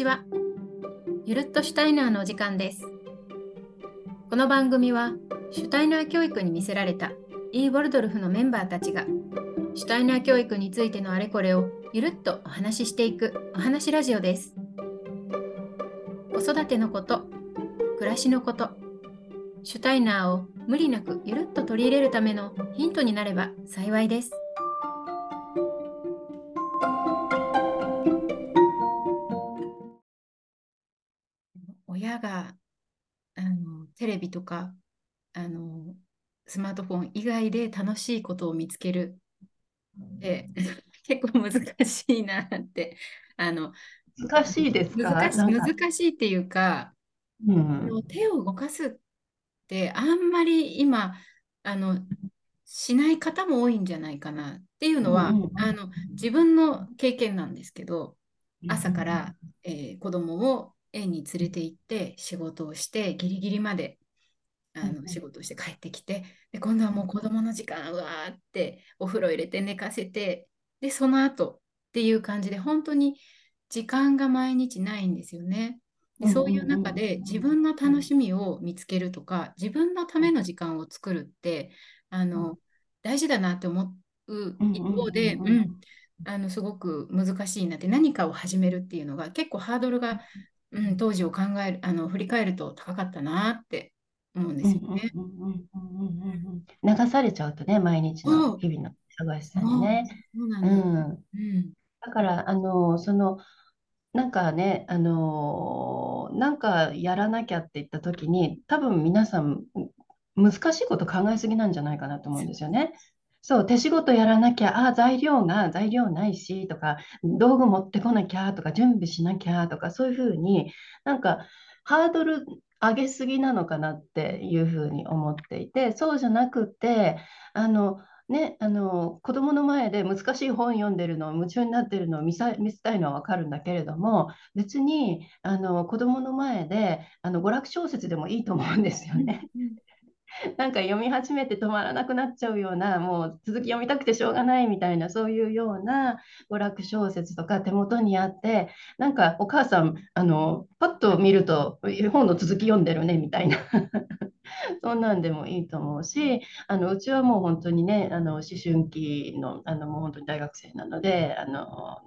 ちは。ゆるっとシュタイナーのお時間です。この番組は、シュタイナー教育に魅せられたイー・ボルドルフのメンバーたちが、シュタイナー教育についてのあれこれをゆるっとお話ししていくお話ラジオです。子育てのこと、暮らしのこと、シュタイナーを無理なくゆるっと取り入れるためのヒントになれば幸いです。親があのテレビとかあのスマートフォン以外で楽しいことを見つけるって 結構難しいなってあの難しいですか？難し難しいっていうか、あうん。の手を動かすってあんまり今あのしない方も多いんじゃないかなっていうのは、うんあの自分の経験なんですけど朝から、えー子供を園に連れて行って仕事をしてギリギリまであの仕事をして帰ってきてで今度はもう子供の時間うわーってお風呂入れて寝かせてでその後っていう感じで本当に時間が毎日ないんですよね。でうんそういう中で自分の楽しみを見つけるとか自分のための時間を作るってあの大事だなって思う一方で、うんあのすごく難しいなって何かを始めるっていうのが結構ハードルが、うん、当時を考えるあの振り返ると高かったなって思うんですよね。流されちゃうとね、毎日の日々の忙しさにね。そうなんです。うん。うんだから、あの、その、なんかね、あの、なんかやらなきゃって言った時に、多分皆さん、難しいこと考えすぎなんじゃないかなと思うんですよね。そう、手仕事やらなきゃ、あ、材料が、材料ないし、とか、道具持ってこなきゃ、とか、準備しなきゃ、とか、そういうふうに、なんか、ハードル上げすぎなのかなっていうふうに思っていて、そうじゃなくて、あの、ね、あの子供の前で難しい本読んでるの夢中になってるのを見せたいのは分かるんだけれども別にあの子供の前であの娯楽小説でもいいと思うんですよね。なんか読み始めて止まらなくなっちゃうようなもう続き読みたくてしょうがないみたいなそういうような娯楽小説とか手元にあってなんかお母さんあのパッと見ると本の続き読んでるねみたいな。そんなんでもいいと思うしあのうちはもう本当にねあの思春期のあのもう本当に大学生なのであの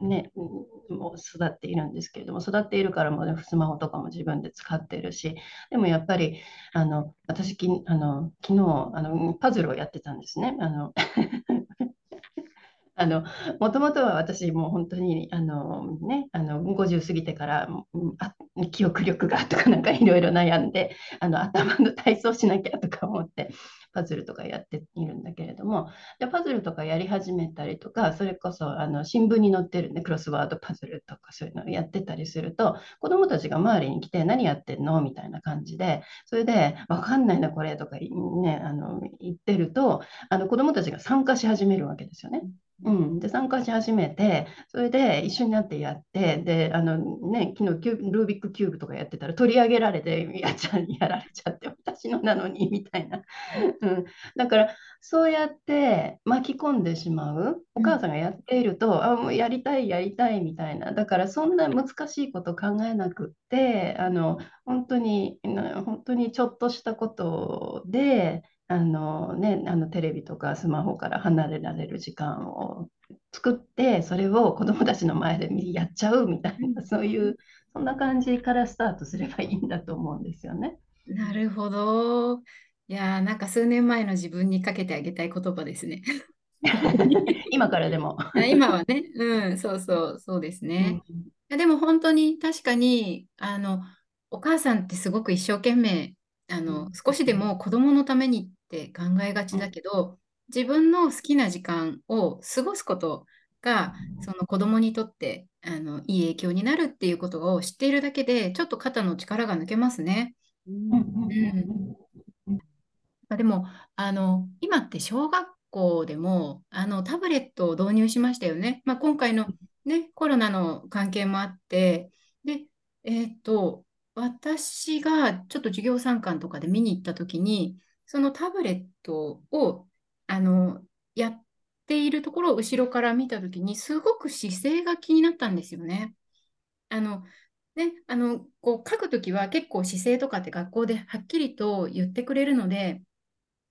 ね、もう育っているんですけれども育っているからも、ね、スマホとかも自分で使ってるしでもやっぱりあの私きあの昨日あのパズルをやってたんですね。あの あのもともとは私もう本当にあの、ね、あの50過ぎてからあ記憶力がとかなんかいろいろ悩んであの頭の体操しなきゃとか思ってパズルとかやっているんだけれどもでパズルとかやり始めたりとかそれこそあの新聞に載ってる、ね、クロスワードパズルとかそういうのをやってたりすると子どもたちが周りに来て何やってんの？みたいな感じでそれで分かんないなこれとか、ね、あの言ってるとあの子どもたちが参加し始めるわけですよね。うん、で参加し始めてそれで一緒になってやってであの、ね、昨日キュールービックキューブとかやってたら取り上げられてやっちゃやられちゃって私のなのにみたいな、うん、だからそうやって巻き込んでしまうお母さんがやっていると、あもうやりたいやりたいみたいな。だからそんな難しいこと考えなくってあの本当にな本当にちょっとしたことであのね、あのテレビとかスマホから離れられる時間を作ってそれを子どもたちの前でやっちゃうみたいなそういうそんな感じからスタートすればいいんだと思うんですよね。なるほど。いやーなんか数年前の自分にかけてあげたい言葉ですね。今からでも。あ今はね、うん、そうそう、そうですね。いやでも本当に確かにあのお母さんってすごく一生懸命あのうん。少しでも子供のためにって考えがちだけど自分の好きな時間を過ごすことがその子供にとってあのいい影響になるっていうことを知っているだけでちょっと肩の力が抜けますね。うん。でもあの今って小学校でもあのタブレットを導入しましたよね。まあ、今回の、ね、コロナの関係もあって。で、えーっと私がちょっと授業参観とかで見に行った時にそのタブレットをあのやっているところを後ろから見た時にすごく姿勢が気になったんですよね。あの、ね、あの、こう書くときは結構姿勢とかって学校ではっきりと言ってくれるので、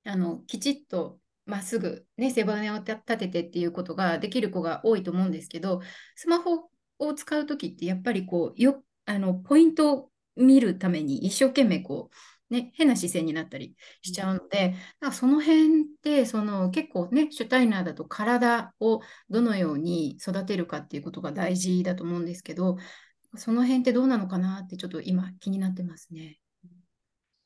あの、きちっとまっすぐ、ね、背骨を立ててっていうことができる子が多いと思うんですけど、スマホを使うときってやっぱりこう、よ、あの、ポイントを見るために一生懸命こう、ね、変な姿勢になったりしちゃうので、だからその辺ってその結構ねシュタイナーだと体をどのように育てるかっていうことが大事だと思うんですけどその辺ってどうなのかなってちょっと今気になってますね。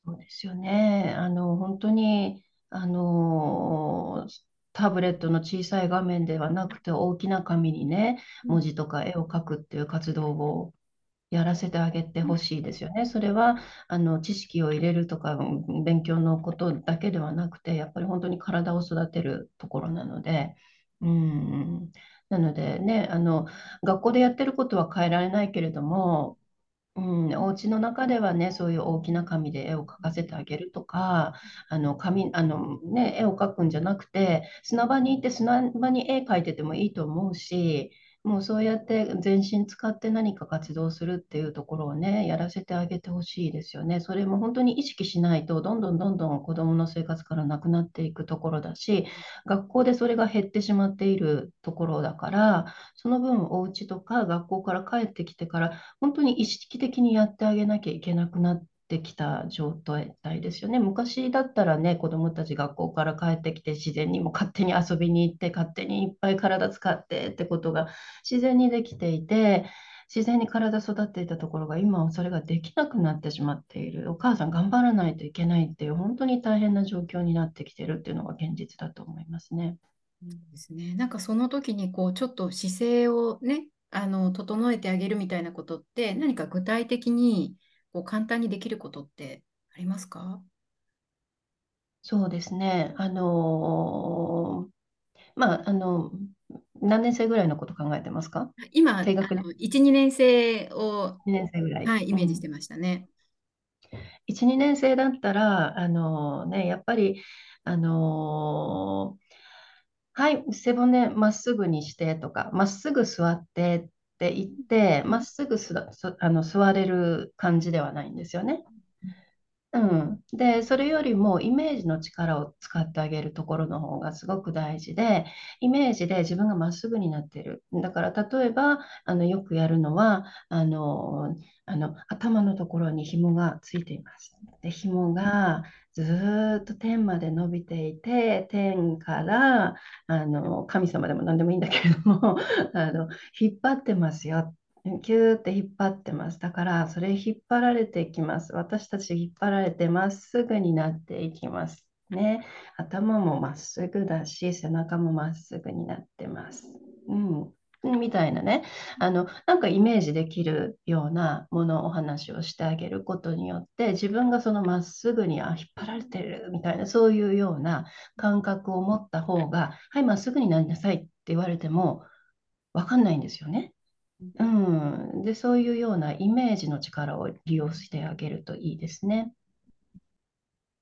そうですよね。あの、本当に、あの、タブレットの小さい画面ではなくて大きな紙にね、文字とか絵を描くっていう活動をやらせてあげてほしいですよね。それはあの知識を入れるとか勉強のことだけではなくて、やっぱり本当に体を育てるところなので、うん、なのでね、あの学校でやってることは変えられないけれども、うん、お家の中ではね、そういう大きな紙で絵を描かせてあげるとか、あの紙あの、ね、絵を描くんじゃなくて、砂場に行って砂場に絵描いててもいいと思うし、もうそうやって全身使って何か活動するっていうところをね、やらせてあげてほしいですよね。それも本当に意識しないと、どんどんどんどん子どもの生活からなくなっていくところだし、学校でそれが減ってしまっているところだから、その分お家とか学校から帰ってきてから、本当に意識的にやってあげなきゃいけなくなって、っきた状態ですよね。昔だったらね、子供たち学校から帰ってきて自然にも勝手に遊びに行って勝手にいっぱい体使ってってことが自然にできていて、自然に体育っていたところが今はそれができなくなってしまっている。お母さん頑張らないといけないっていう本当に大変な状況になってきてるっていうのが現実だと思いますね。ですね。なんかその時にこうちょっと姿勢をね、あの整えてあげるみたいなことって何か具体的にこう簡単にできることってありますか？そうですね。あのー、まあ、あの、何年生ぐらいのこと考えてますか？今、低学年1、2年生を、2年生ぐらい。はい、イメージしてましたね。うん、1、2年生だったら、あのー、ね、やっぱり、あのー、はい、背骨まっすぐにしてとか、まっすぐ座ってって言って、まっすぐすあの座れる感じではないんですよね。うん、でそれよりもイメージの力を使ってあげるところの方がすごく大事でイメージで自分がまっすぐになってる。だから例えばあのよくやるのはあのあの頭のところに紐がついています。で紐がずっと天まで伸びていて天からあの神様でも何でもいいんだけれども あの引っ張ってますよ。キューって引っ張ってます。だから、それ引っ張られていきます。私たち引っ張られてまっすぐになっていきます。ね。頭もまっすぐだし、背中もまっすぐになってます。うん。みたいなね、あの、なんかイメージできるようなものを、お話をしてあげることによって、自分がそのまっすぐに、あ、引っ張られてるみたいな、そういうような感覚を持った方が、はい、まっすぐになりなさいって言われても、わかんないんですよね。うん。で、そういうようなイメージの力を利用してあげるといいですね。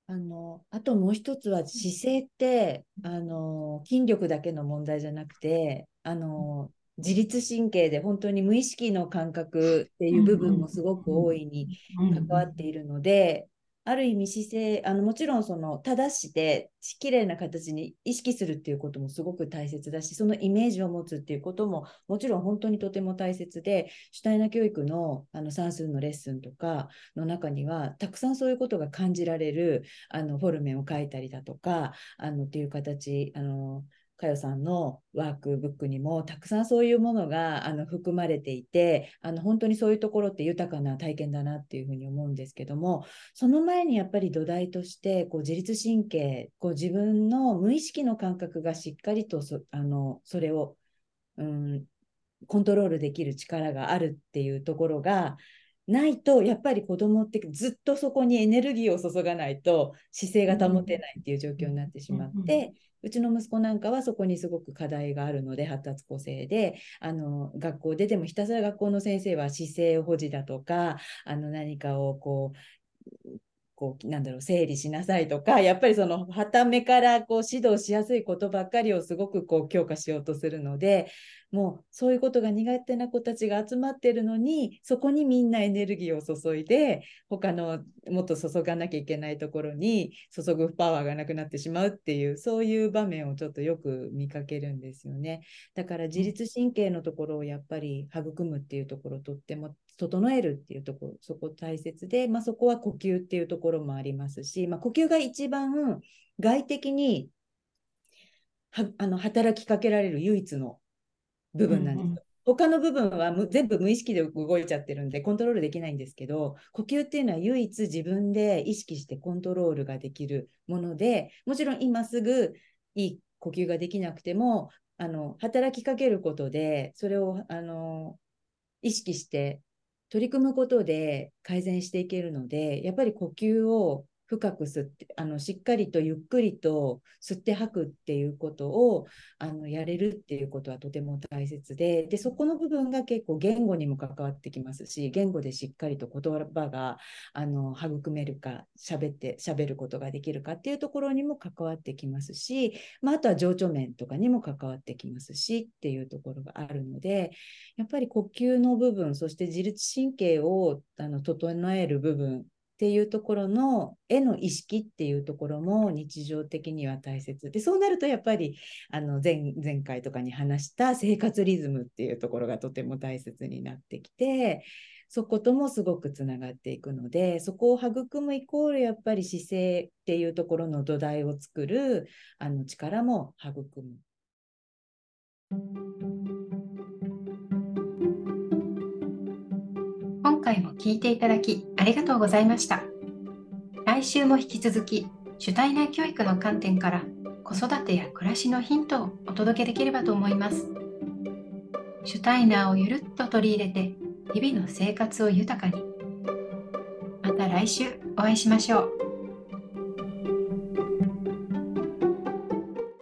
あの、あともう一つは姿勢って、あの、筋力だけの問題じゃなくて、あの、自律神経で本当に無意識の感覚っていう部分もすごく大いに関わっているので、ある意味姿勢あのもちろんその正して綺麗な形に意識するっていうこともすごく大切だしそのイメージを持つっていうことももちろん本当にとても大切で主体な教育のあの算数のレッスンとかの中にはたくさんそういうことが感じられるあのフォルメを書いたりだとかあのっていう形あのかよさんのワークブックにもたくさんそういうものがあの含まれていてあの本当にそういうところって豊かな体験だなっていうふうに思うんですけどもその前にやっぱり土台としてこう自律神経こう自分の無意識の感覚がしっかりとそあのそれを、うん、コントロールできる力があるっていうところがないとやっぱり子供ってずっとそこにエネルギーを注がないと姿勢が保てないっていう状況になってしまって、うちの息子なんかはそこにすごく課題があるので発達個性であの学校ででもひたすら学校の先生は姿勢保持だとかあの何かをこうこうなんだろう整理しなさいとかやっぱりそのはためからこう指導しやすいことばっかりをすごくこう強化しようとするのでもうそういうことが苦手な子たちが集まってるのにそこにみんなエネルギーを注いで他のもっと注がなきゃいけないところに注ぐパワーがなくなってしまうっていうそういう場面をちょっとよく見かけるんですよね。だから自律神経のところをやっぱり育むっていうところとっても整えるっていうところそこ大切で、まあ、そこは呼吸っていうところもありますし、まあ、呼吸が一番外的にはあの働きかけられる唯一の部分なんです。うんうん、他の部分は全部無意識で動いちゃってるんでコントロールできないんですけど呼吸っていうのは唯一自分で意識してコントロールができるものでもちろん今すぐいい呼吸ができなくてもあの働きかけることでそれをあの意識して取り組むことで改善していけるのでやっぱり呼吸を深く吸ってあのしっかりとゆっくりと吸って吐くっていうことをあのやれるっていうことはとても大切ででそこの部分が結構言語にも関わってきますし言語でしっかりと言葉があの育めるか喋って喋ることができるかっていうところにも関わってきますし、まあ、あとは情緒面とかにも関わってきますしっていうところがあるのでやっぱり呼吸の部分そして自律神経をあの整える部分っていうところの絵の意識っていうところも日常的には大切でそうなるとやっぱりあの前前回とかに話した生活リズムっていうところがとても大切になってきてそこともすごくつながっていくのでそこを育むイコールやっぱり姿勢っていうところの土台を作るあの力も育む。回も聞いていただきありがとうございました。来週も引き続き、主体内教育の観点から子育てや暮らしのヒントをお届けできればと思います。シュタイナーをゆるっと取り入れて、日々の生活を豊かに。また来週お会いしましょう。